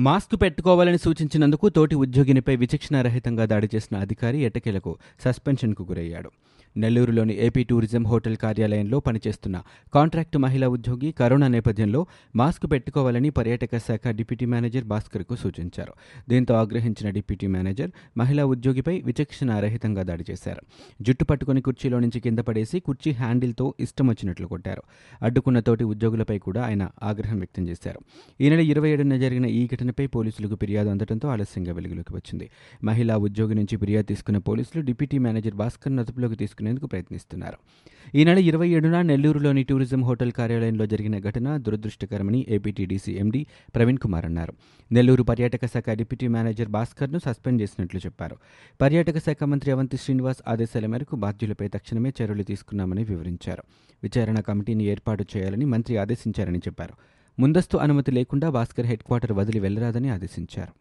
Mask పెట్టుకోవాలని సూచించినందుకు తోటి ఉద్యోగినిపై విచక్షణారహితంగా దాడి చేసిన అధికారి ఎట్టకేలకు సస్పెన్షన్కు గురయ్యాడు. నెల్లూరులోని ఏపీ టూరిజం హోటల్ కార్యాలయంలో పనిచేస్తున్న కాంట్రాక్టు మహిళా ఉద్యోగి కరోనా నేపథ్యంలో మాస్క్ పెట్టుకోవాలని పర్యాటక శాఖ డిప్యూటీ మేనేజర్ భాస్కర్కు సూచించారు. దీంతో ఆగ్రహించిన డిప్యూటీ మేనేజర్ మహిళా ఉద్యోగిపై విచక్షణారహితంగా దాడి చేశారు. జుట్టు పట్టుకుని కుర్చీలో నుంచి కింద పడేసి కుర్చీ హ్యాండిల్తో ఇష్టం వచ్చినట్లు కొట్టారు. అడ్డుకున్న తోటి ఉద్యోగులపై కూడా ఆయన ఆగ్రహం వ్యక్తం చేశారు. ఈ నెల ఇరవై ఏడున జరిగిన ఈ ఘటన ఘటనపై పోలీసులకు ఫిర్యాదు అందడంతో ఆలస్యంగా వెలుగులోకి వచ్చింది. మహిళా ఉద్యోగి నుంచి ఫిర్యాదు తీసుకున్న పోలీసులు డిప్యూటీ మేనేజర్ భాస్కర్ అదుపులోకి తీసుకునేందుకు ప్రయత్నిస్తున్నారు. ఈ నెల ఇరవై ఏడున నెల్లూరులోని టూరిజం హోటల్ కార్యాలయంలో జరిగిన ఘటన దురదృష్టకరమని ఏపీటీడీసీ ఎండీ ప్రవీణ్ కుమార్ అన్నారు. నెల్లూరు పర్యాటక శాఖ డిప్యూటీ మేనేజర్ భాస్కర్ను సస్పెండ్ చేసినట్లు చెప్పారు. పర్యాటక శాఖ మంత్రి అవంతి శ్రీనివాస్ ఆదేశాల మేరకు బాధ్యులపై తక్షణమే చర్యలు తీసుకున్నామని వివరించారు. విచారణ కమిటీని ఏర్పాటు చేయాలని మంత్రి ఆదేశించారని చెప్పారు. ముందస్తు అనుమతి లేకుండా భాస్కర్ హెడ్ క్వార్టర్ వదిలి వెళ్ళరాదని ఆదేశించారు.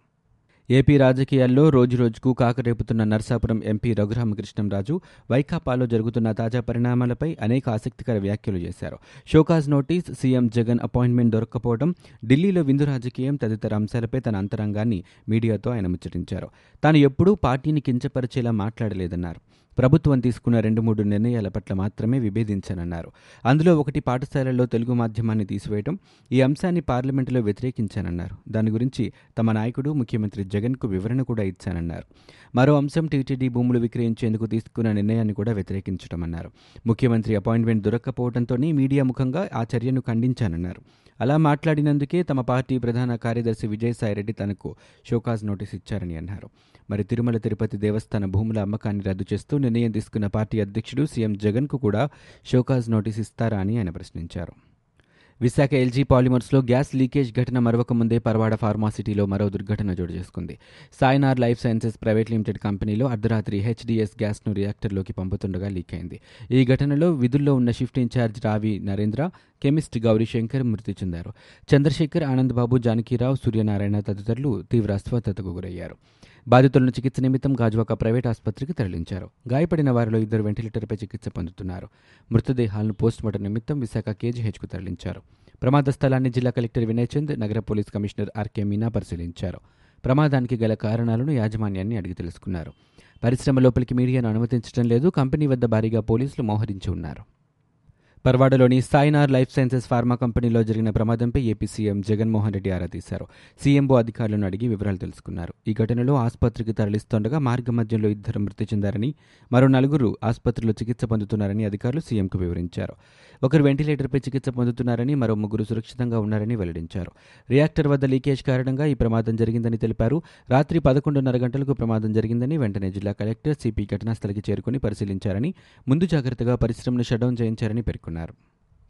ఏపీ రాజకీయాల్లో రోజురోజుకు కాకరేపుతున్న నర్సాపురం ఎంపీ రఘురామకృష్ణంరాజు వైకాపాలో జరుగుతున్న తాజా పరిణామాలపై అనేక ఆసక్తికర వ్యాఖ్యలు చేశారు. Show cause notice CM Jagan appointment దొరక్కపోవడం ఢిల్లీలో విందు రాజకీయం తదితర అంశాలపై తన అంతరంగాన్ని మీడియాతో ఆయన ముచ్చటించారు. తాను ఎప్పుడూ పార్టీని కించపరిచేలా మాట్లాడలేదన్నారు. ప్రభుత్వం తీసుకున్న రెండు మూడు నిర్ణయాల పట్ల మాత్రమే విభేదించానన్నారు. అందులో ఒకటి పాఠశాలల్లో తెలుగు మాధ్యమాన్ని తీసివేయడం ఈ అంశాన్ని పార్లమెంటులో వ్యతిరేకించానన్నారు. దాని గురించి తమ నాయకుడు ముఖ్యమంత్రి జగన్కు వివరణ కూడా ఇచ్చానన్నారు. మరో అంశం టీటీడీ భూములు విక్రయించేందుకు తీసుకున్న నిర్ణయాన్ని కూడా వ్యతిరేకించడమన్నారు ముఖ్యమంత్రి అపాయింట్మెంట్ దొరక్కపోవడంతోనే మీడియా ముఖంగా ఆ చర్యను ఖండించానన్నారు. అలా మాట్లాడినందుకే తమ పార్టీ ప్రధాన కార్యదర్శి విజయసాయిరెడ్డి తనకు షోకాజ్ నోటీస్ ఇచ్చారని అన్నారు. మరి తిరుమల తిరుపతి దేవస్థాన భూముల అమ్మకాన్ని రద్దు చేస్తూ నిర్ణయం తీసుకున్న పార్టీ అధ్యక్షుడు సీఎం జగన్కు కూడా షోకాజ్ నోటీస్ ఇస్తారా అని ఆయన ప్రశ్నించారు. విశాఖ ఎల్జీ పాలిమర్స్లో గ్యాస్ లీకేజ్ ఘటన మరొక ముందే పరవాడ ఫార్మాసిటీలో మరో దుర్ఘటన చోటు చేసుకుంది. Sainor life sciences private limited కంపెనీలో అర్ధరాత్రి హెచ్డిఎస్ గ్యాస్ను రియాక్టర్లోకి పంపుతుండగా లీక్ అయింది. ఈ ఘటనలో విధుల్లో ఉన్న షిఫ్ట్ ఇన్ఛార్జ్ రావి నరేంద్ర కెమిస్ట్ గౌరీశంకర్ మృతి చెందారు. చంద్రశేఖర్ ఆనందబాబు జానకీరావు సూర్యనారాయణ తదితరులు తీవ్ర అస్వస్థతకు గురయ్యారు. బాధితులను చికిత్స నిమిత్తం గాజువాక ప్రైవేట్ ఆసుపత్రికి తరలించారు. గాయపడిన వారిలో ఇద్దరు వెంటిలేటర్పై చికిత్స పొందుతున్నారు. మృతదేహాలను పోస్టుమార్టం నిమిత్తం విశాఖ కేజీహెచ్కు తరలించారు. ప్రమాద స్థలాన్ని జిల్లా కలెక్టర్ వినయ్ చంద్ నగర పోలీస్ కమిషనర్ ఆర్కే మీనా పరిశీలించారు. ప్రమాదానికి గల కారణాలను యాజమాన్యాన్ని అడిగి తెలుసుకున్నారు. పరిశ్రమ లోపలికి మీడియాను అనుమతించడం లేదు. కంపెనీ వద్ద భారీగా పోలీసులు మోహరించి ఉన్నారు. పర్వాడలోని సాయినార్ లైఫ్ సైన్సెస్ ఫార్మా కంపెనీలో జరిగిన ప్రమాదంపై ఏపీ సీఎం జగన్మోహన్ రెడ్డి ఆరా తీశారు. సీఎంఓ అధికారులను అడిగి వివరాలు తెలుసుకున్నారు. ఈ ఘటనలో ఆసుపత్రికి తరలిస్తుండగా మార్గ మధ్యంలో ఇద్దరు మృతి చెందారని మరో నలుగురు ఆసుపత్రిలో చికిత్స పొందుతున్నారని అధికారులు సీఎంకు వివరించారు. ఒకరు వెంటిలేటర్పై చికిత్స పొందుతున్నారని మరో ముగ్గురు సురక్షితంగా ఉన్నారని వెల్లడించారు. రియాక్టర్ వద్ద లీకేజ్ కారణంగా ఈ ప్రమాదం జరిగిందని తెలిపారు. రాత్రి పదకొండున్నర గంటలకు ప్రమాదం జరిగిందని వెంటనే జిల్లా కలెక్టర్ సిపి ఘటనాస్థలికి చేరుకుని పరిశీలించారని ముందు జాగ్రత్తగా పరిశ్రమను షట్డౌన్ చేయించారని పేర్కొన్నారు.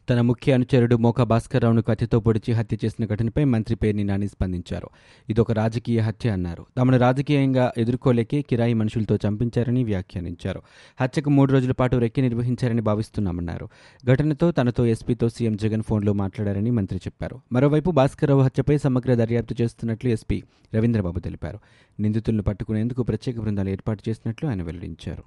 తన ముఖ్య అనుచరుడు మోకా భాస్కర్రావును కత్తితో పొడిచి హత్య చేసిన ఘటనపై మంత్రి పేర్ని నాని స్పందించారు. ఇదొక రాజకీయ హత్య అన్నారు. తమను రాజకీయంగా ఎదుర్కోలేకే కిరాయి మనుషులతో చంపించారని వ్యాఖ్యానించారు. హత్యకు మూడు రోజుల పాటు రెక్కి నిర్వహించారని భావిస్తున్నామన్నారు. ఘటనతో తనతో ఎస్పీతో సీఎం జగన్ ఫోన్లో మాట్లాడారని మంత్రి చెప్పారు. మరోవైపు భాస్కర్రావు హత్యపై సమగ్ర దర్యాప్తు చేస్తున్నట్లు ఎస్పీ రవీంద్రబాబు తెలిపారు. నిందితులను పట్టుకునేందుకు ప్రత్యేక బృందాలు ఏర్పాటు చేసినట్లు ఆయన వెల్లడించారు.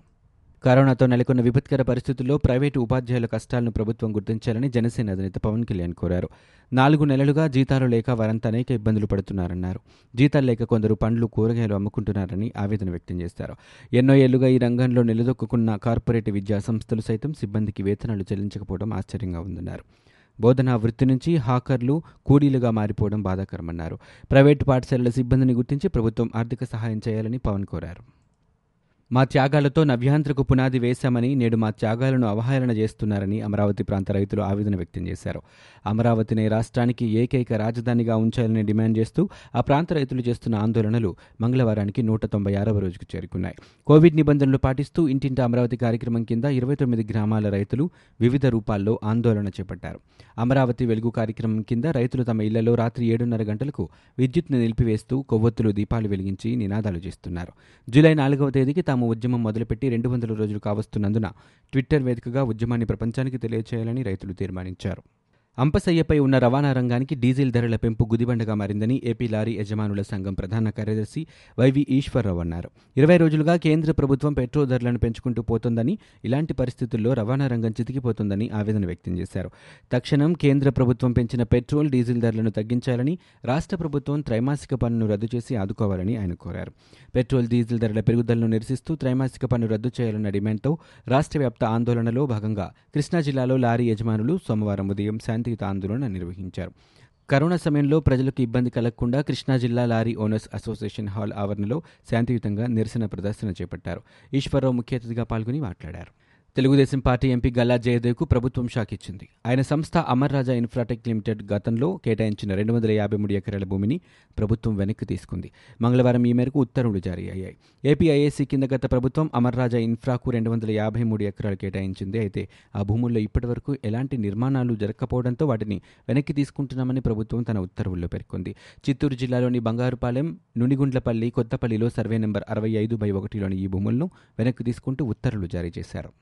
కరోనాతో నెలకొన్న విపత్కర పరిస్థితుల్లో ప్రైవేటు ఉపాధ్యాయుల కష్టాలను ప్రభుత్వం గుర్తించాలని జనసేన అధినేత పవన్ కళ్యాణ్ కోరారు. నాలుగు నెలలుగా జీతాలు లేక వారంతా అనేక ఇబ్బందులు పడుతున్నారన్నారు. జీతాలు లేక కొందరు పండ్లు కూరగాయలు అమ్ముకుంటున్నారని ఆవేదన వ్యక్తం చేశారు ఎన్నో ఏళ్ళుగా ఈ రంగంలో నిలదొక్కున్న కార్పొరేట్ విద్యా సంస్థలు సైతం సిబ్బందికి వేతనాలు చెల్లించకపోవడం ఆశ్చర్యంగా ఉందన్నారు. బోధనా వృత్తి నుంచి హాకర్లు కూలీలుగా మారిపోవడం బాధాకరమన్నారు. ప్రైవేటు పాఠశాలల సిబ్బందిని గుర్తించి ప్రభుత్వం ఆర్థిక సహాయం చేయాలని పవన్ కోరారు. మా త్యాగాలతో నవ్యాంధ్రకు పునాది వేశామని నేడు మా త్యాగాలను అవహేళన చేస్తున్నారని అమరావతి ప్రాంత రైతులు ఆవేదన వ్యక్తం చేశారు. అమరావతిని రాష్ట్రానికి ఏకైక రాజధానిగా ఉంచాలని డిమాండ్ చేస్తూ ఆ ప్రాంత రైతులు చేస్తున్న ఆందోళనలు మంగళవారానికి నూట తొంభై ఆరవ రోజుకు చేరుకున్నాయి. కోవిడ్ నిబంధనలు పాటిస్తూ ఇంటింటి అమరావతి కార్యక్రమం కింద ఇరవై తొమ్మిది గ్రామాల రైతులు వివిధ రూపాల్లో ఆందోళన చేపట్టారు. అమరావతి వెలుగు కార్యక్రమం కింద రైతులు తమ ఇళ్ళలో రాత్రి ఏడున్నర గంటలకు విద్యుత్ను నిలిపివేస్తూ కొవ్వొత్తులు దీపాలు వెలిగించి నినాదాలు చేస్తున్నారు. జూలై నాలుగవ తేదీకి తాము ఉద్యమం మొదలుపెట్టి రెండు వందల రోజులు కావస్తున్నందున ట్విట్టర్ వేదికగా ఉద్యమాన్ని ప్రపంచానికి తెలియచేయాలని రైతులు తీర్మానించారు. అంపసయ్యపై ఉన్న రవాణా రంగానికి డీజిల్ ధరల పెంపు గుదిబండగా మారిందని ఏపీ లారీ యజమానుల సంఘం ప్రధాన కార్యదర్శి వైవి ఈశ్వరరావు అన్నారు. ఇరవై రోజులుగా కేంద్ర ప్రభుత్వం పెట్రోల్ ధరలను పెంచుకుంటూ పోతోందని ఇలాంటి పరిస్థితుల్లో రవాణా రంగం చితికిపోతుందని ఆవేదన వ్యక్తం చేశారు. తక్షణం కేంద్ర ప్రభుత్వం పెంచిన పెట్రోల్ డీజిల్ ధరలను తగ్గించాలని రాష్ట్ర ప్రభుత్వం త్రైమాసిక పన్నును రద్దు చేసి ఆదుకోవాలని ఆయన కోరారు. పెట్రోల్ డీజిల్ ధరల పెరుగుదలను నిరసిస్తూ త్రైమాసిక పన్ను రద్దు చేయాలన్న డిమాండ్తో రాష్ట్ర వ్యాప్త ఆందోళనలో భాగంగా కృష్ణా జిల్లాలో లారీ యజమానులు సోమవారం ఉదయం శాంతియుత ఆందోళన నిర్వహించారు. కరోనా సమయంలో ప్రజలకు ఇబ్బంది కలగకుండా కృష్ణా జిల్లా లారీ ఓనర్స్ అసోసియేషన్ హాల్ ఆవరణలో శాంతియుతంగా నిరసన ప్రదర్శన చేపట్టారు. ఈశ్వరరావు ముఖ్య అతిథిగా పాల్గొని మాట్లాడారు. తెలుగుదేశం పార్టీ ఎంపీ గల్లా జయదేవ్కు ప్రభుత్వం షాక్ ఇచ్చింది. ఆయన సంస్థ అమర్ రాజా ఇన్ఫ్రాటెక్ లిమిటెడ్ గతంలో కేటాయించిన రెండు వందల యాభై మూడు ఎకరాల భూమిని ప్రభుత్వం వెనక్కి తీసుకుంది. మంగళవారం ఈ మేరకు ఉత్తర్వులు జారీ అయ్యాయి. ఏపీఐఏసీ కింద గత ప్రభుత్వం అమర్ రాజా ఇన్ఫ్రాకు రెండు వందల యాభై మూడు ఎకరాలు కేటాయించింది. అయితే ఆ భూముల్లో ఇప్పటివరకు ఎలాంటి నిర్మాణాలు జరగకపోవడంతో వాటిని వెనక్కి తీసుకుంటున్నామని ప్రభుత్వం తన ఉత్తర్వుల్లో పేర్కొంది. చిత్తూరు జిల్లాలోని బంగారుపాలెం నునిగుండ్లపల్లి కొత్తపల్లిలో సర్వే నెంబర్ అరవై ఐదు బై ఒకటిలోని ఈ భూములను వెనక్కి తీసుకుంటూ ఉత్తర్వులు జారీ చేశారు.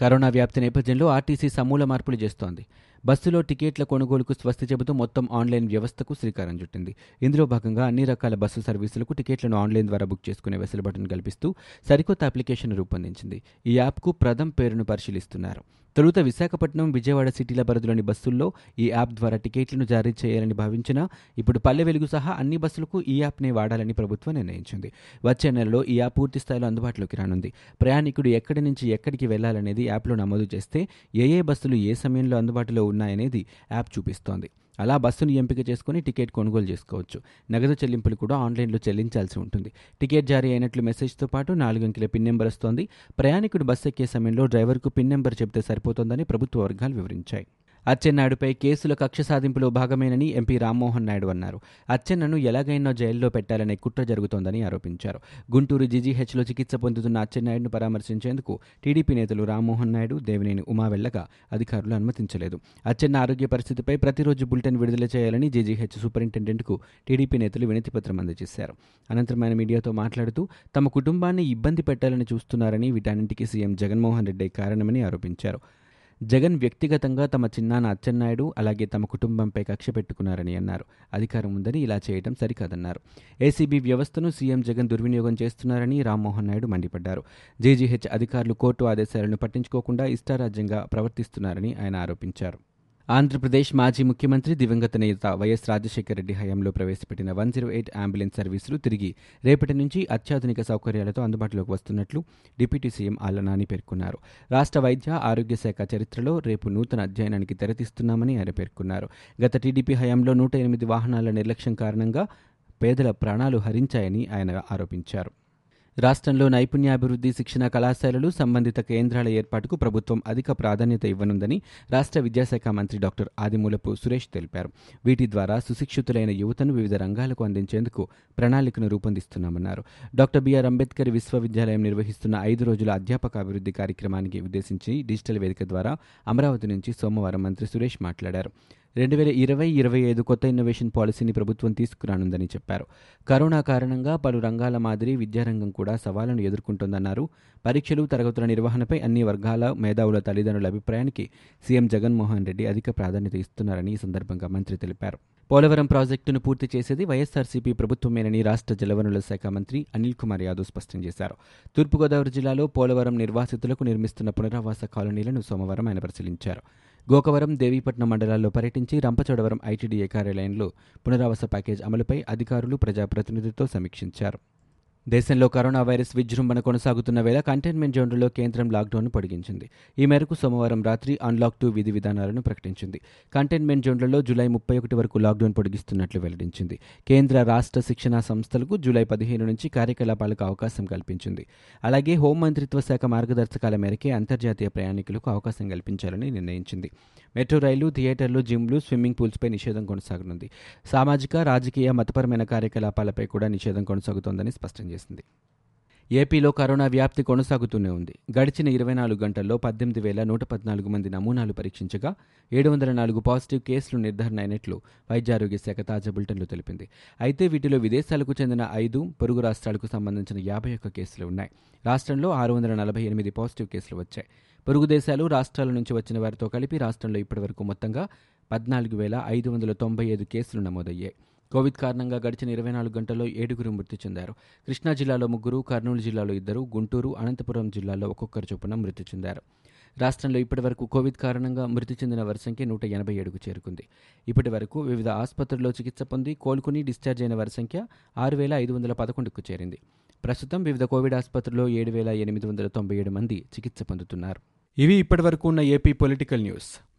కరోనా వ్యాప్తి నేపథ్యంలో ఆర్టీసీ సమూల మార్పులు చేస్తోంది. బస్సులో టికెట్ల కొనుగోలుకు స్వస్తి చెబుతూ మొత్తం ఆన్లైన్ వ్యవస్థకు శ్రీకారం చుట్టింది. ఇందులో భాగంగా అన్ని రకాల బస్సు సర్వీసులకు టికెట్లను ఆన్లైన్ ద్వారా బుక్ చేసుకునే వెసులుబాటును కల్పిస్తూ సరికొత్త అప్లికేషన్ రూపొందించింది. ఈ యాప్కు ప్రథమ్ పేరును పరిశీలిస్తున్నారు. తొలుత విశాఖపట్నం విజయవాడ సిటీల పరిధిలోని బస్సుల్లో ఈ యాప్ ద్వారా టికెట్లను జారీ చేయాలని భావించినా ఇప్పుడు పల్లె వెలుగు సహా అన్ని బస్సులకు ఈ యాప్నే వాడాలని ప్రభుత్వం నిర్ణయించింది. వచ్చే నెలలో ఈ యాప్ పూర్తి స్థాయిలో అందుబాటులోకి రానుంది. ప్రయాణికుడు ఎక్కడి నుంచి ఎక్కడికి వెళ్ళాలనేది యాప్లో నమోదు చేస్తే ఏ ఏ బస్సులు ఏ సమయంలో అందుబాటులో ఉన్నాయనేది యాప్ చూపిస్తోంది. అలా బస్సును ఎంపిక చేసుకుని టికెట్ కొనుగోలు చేసుకోవచ్చు. నగదు చెల్లింపులు కూడా ఆన్లైన్లో చెల్లించాల్సి ఉంటుంది. టికెట్ జారీ అయినట్లు మెసేజ్తో పాటు నాలుగు అంకెల పిన్ నెంబర్ వస్తోంది. ప్రయాణికుడు బస్సు ఎక్కే సమయంలో డ్రైవర్కు పిన్ నెంబర్ చెబితే సరిపోతుందని ప్రభుత్వ వర్గాలు వివరించాయి. అచ్చెన్నాయుడుపై కేసుల కక్ష సాధింపులో భాగమేనని ఎంపీ రామ్మోహన్ నాయుడు అన్నారు. అచ్చెన్నను ఎలాగైనా జైల్లో పెట్టాలనే కుట్ర జరుగుతోందని ఆరోపించారు. గుంటూరు జీజీహెచ్లో చికిత్స పొందుతున్న అచ్చెన్నాయుడును పరామర్శించేందుకు టీడీపీ నేతలు రామ్మోహన్ నాయుడు దేవినేని ఉమా వెళ్ళగా అధికారులు అనుమతించలేదు. అచ్చెన్న ఆరోగ్య పరిస్థితిపై ప్రతిరోజు బులెటిన్ విడుదల చేయాలని జీజీహెచ్ సూపరింటెండెంట్కు టీడీపీ నేతలు వినతిపత్రం అందజేశారు. అనంతరం ఆయన మీడియాతో మాట్లాడుతూ తమ కుటుంబాన్ని ఇబ్బంది పెట్టాలని చూస్తున్నారని వీటన్నింటికి సీఎం జగన్మోహన్ రెడ్డి కారణమని ఆరోపించారు. జగన్ వ్యక్తిగతంగా తమ చిన్నాన్న అచ్చెన్నాయుడు అలాగే తమ కుటుంబంపై కక్ష పెట్టుకున్నారని అన్నారు. అధికారం ఉందని ఇలా చేయడం సరికాదన్నారు. ఏసీబీ వ్యవస్థను సీఎం జగన్ దుర్వినియోగం చేస్తున్నారని రామ్మోహన్ నాయుడు మండిపడ్డారు. జేజీహెచ్ అధికారులు కోర్టు ఆదేశాలను పట్టించుకోకుండా ఇష్టారాజ్యంగా ప్రవర్తిస్తున్నారని ఆయన ఆరోపించారు. ఆంధ్రప్రదేశ్ మాజీ ముఖ్యమంత్రి దివంగత నేత వైఎస్ రాజశేఖర రెడ్డి హయాంలో ప్రవేశపెట్టిన వన్ జీరో ఎయిట్ అంబులెన్స్ సర్వీసులు తిరిగి రేపటి నుంచి అత్యాధునిక సౌకర్యాలతో అందుబాటులోకి వస్తున్నట్లు డిప్యూటీ సీఎం ఆళ్ళనాని పేర్కొన్నారు. రాష్ట్ర వైద్య ఆరోగ్య శాఖ చరిత్రలో రేపు నూతన అధ్యయనానికి తెరతీస్తున్నామని ఆయన పేర్కొన్నారు. గత టీడీపీ హయాంలో నూట ఎనిమిది వాహనాల నిర్లక్ష్యం కారణంగా పేదల ప్రాణాలు హరించాయని ఆయన ఆరోపించారు. రాష్ట్రంలో నైపుణ్యాభివృద్ధి శిక్షణ కళాశాలలు సంబంధిత కేంద్రాల ఏర్పాటుకు ప్రభుత్వం అధిక ప్రాధాన్యత ఇవ్వనుందని రాష్ట్ర విద్యాశాఖ మంత్రి డాక్టర్ ఆదిమూలపు సురేష్ తెలిపారు. వీటి ద్వారా సుశిక్షితులైన యువతను వివిధ రంగాలకు అందించేందుకు ప్రణాళికను రూపొందిస్తున్నామన్నారు. డాక్టర్ బిఆర్ అంబేద్కర్ విశ్వవిద్యాలయం నిర్వహిస్తున్న ఐదు రోజుల అధ్యాపక అభివృద్ధి కార్యక్రమానికి ఉద్దేశించి డిజిటల్ వేదిక ద్వారా అమరావతి నుంచి సోమవారం మంత్రి సురేష్ మాట్లాడారు. రెండు వేల ఇరవై ఇరవై ఐదు కొత్త ఇన్నోవేషన్ పాలసీని ప్రభుత్వం తీసుకురానుందని చెప్పారు. కరోనా కారణంగా పలు రంగాల మాదిరి విద్యారంగం కూడా సవాళ్ళను ఎదుర్కొంటోందన్నారు. పరీక్షలు తరగతుల నిర్వహణపై అన్ని వర్గాల మేధావుల తల్లిదండ్రుల అభిప్రాయానికి సీఎం జగన్మోహన్ రెడ్డి అధిక ప్రాధాన్యత ఇస్తున్నారని ఈ సందర్భంగా మంత్రి తెలిపారు. పోలవరం ప్రాజెక్టును పూర్తి చేసేది వైఎస్సార్సీపీ ప్రభుత్వమేనని రాష్ట్ర జలవనరుల శాఖ మంత్రి అనిల్ కుమార్ యాదవ్ స్పష్టం చేశారు. తూర్పుగోదావరి జిల్లాలో పోలవరం నిర్వాసితులకు నిర్మిస్తున్న పునరావాస కాలనీలను సోమవారం ఆయన పరిశీలించారు. గోకవరం దేవీపట్నం మండలాల్లో పర్యటించి రంపచోడవరం ఐటీడీఏ కార్యాలయంలో పునరావాస ప్యాకేజ్ అమలుపై అధికారులు ప్రజాప్రతినిధులతో సమీక్షించారు. దేశంలో కరోనా వైరస్ విజృంభణ కొనసాగుతున్న వేళ కంటైన్మెంట్ జోన్లలో కేంద్రం లాక్డౌన్ పొడిగించింది. ఈ మేరకు సోమవారం రాత్రి అన్లాక్ టూ విధి విధానాలను ప్రకటించింది. కంటైన్మెంట్ జోన్లలో జూలై ముప్పై ఒకటి వరకు లాక్డౌన్ పొడిగిస్తున్నట్లు వెల్లడించింది. కేంద్ర రాష్ట్ర శిక్షణా సంస్థలకు జూలై పదిహేను నుంచి కార్యకలాపాలకు అవకాశం కల్పించింది. అలాగే హోంమంత్రిత్వ శాఖ మార్గదర్శకాల మేరకే అంతర్జాతీయ ప్రయాణికులకు అవకాశం కల్పించాలని నిర్ణయించింది. మెట్రో రైలు థియేటర్లు జిమ్లు స్విమ్మింగ్ పూల్స్పై నిషేధం కొనసాగనుంది. సామాజిక రాజకీయ మతపరమైన కార్యకలాపాలపై కూడా నిషేధం కొనసాగుతోందని స్పష్టం చేసింది ఏపీలో కరోనా వ్యాప్తి కొనసాగుతూనే ఉంది. గడిచిన ఇరవై నాలుగు గంటల్లో పద్దెనిమిది వేల నూట పద్నాలుగు మంది నమూనాలు పరీక్షించగా ఏడు వందల నాలుగు పాజిటివ్ కేసులు నిర్ధారణ అయినట్లు వైద్యారోగ్య శాఖ తాజా బులెటిన్లో తెలిపింది. అయితే వీటిలో విదేశాలకు చెందిన ఐదు పొరుగు రాష్ట్రాలకు సంబంధించిన యాభై ఒక్క కేసులు ఉన్నాయి. రాష్ట్రంలో ఆరు వందల నలభై ఎనిమిది పాజిటివ్ కేసులు వచ్చాయి. పొరుగు దేశాలు రాష్ట్రాల నుంచి వచ్చిన వారితో కలిపి రాష్ట్రంలో ఇప్పటివరకు మొత్తంగా పద్నాలుగు వేల ఐదు వందల తొంభై ఐదు కేసులు నమోదయ్యాయి. కోవిడ్ కారణంగా గడిచిన ఇరవై నాలుగు గంటల్లో ఏడుగురు మృతి చెందారు. కృష్ణా జిల్లాలో ముగ్గురు కర్నూలు జిల్లాలో ఇద్దరు గుంటూరు అనంతపురం జిల్లాలో ఒక్కొక్కరు చొప్పున మృతి చెందారు. రాష్ట్రంలో ఇప్పటివరకు కోవిడ్ కారణంగా మృతి చెందిన వారి సంఖ్య నూట ఎనభై ఏడుకు చేరుకుంది. ఇప్పటి వరకు వివిధ ఆసుపత్రుల్లో చికిత్స పొంది కోలుకుని డిశ్చార్జ్ అయిన వారి సంఖ్య ఆరు వేల ఐదు వందల పదకొండుకు చేరింది. ప్రస్తుతం వివిధ కోవిడ్ ఆసుపత్రుల్లో ఏడు వేల ఎనిమిది వందల తొంభై ఏడు మంది చికిత్స పొందుతున్నారు. ఇవి ఇప్పటివరకు ఉన్న ఏపీ పొలిటికల్ న్యూస్.